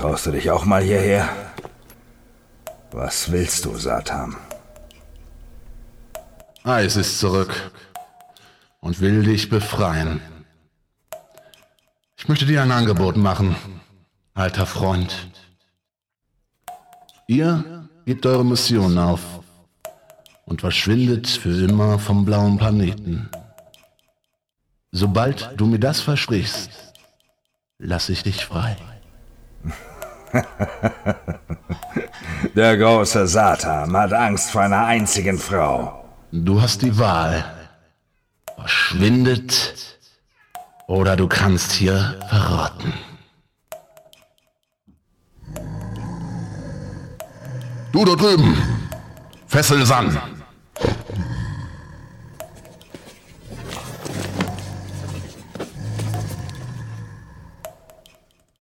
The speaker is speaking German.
Traust du dich auch mal hierher? Was willst du, Satan? Eis ist zurück und will dich befreien. Ich möchte dir ein Angebot machen, alter Freund. Ihr gebt eure Mission auf und verschwindet für immer vom blauen Planeten. Sobald du mir das versprichst, lasse ich dich frei. Der große Satan hat Angst vor einer einzigen Frau. Du hast die Wahl. Verschwindet oder du kannst hier verrotten. Du da drüben, fessel San.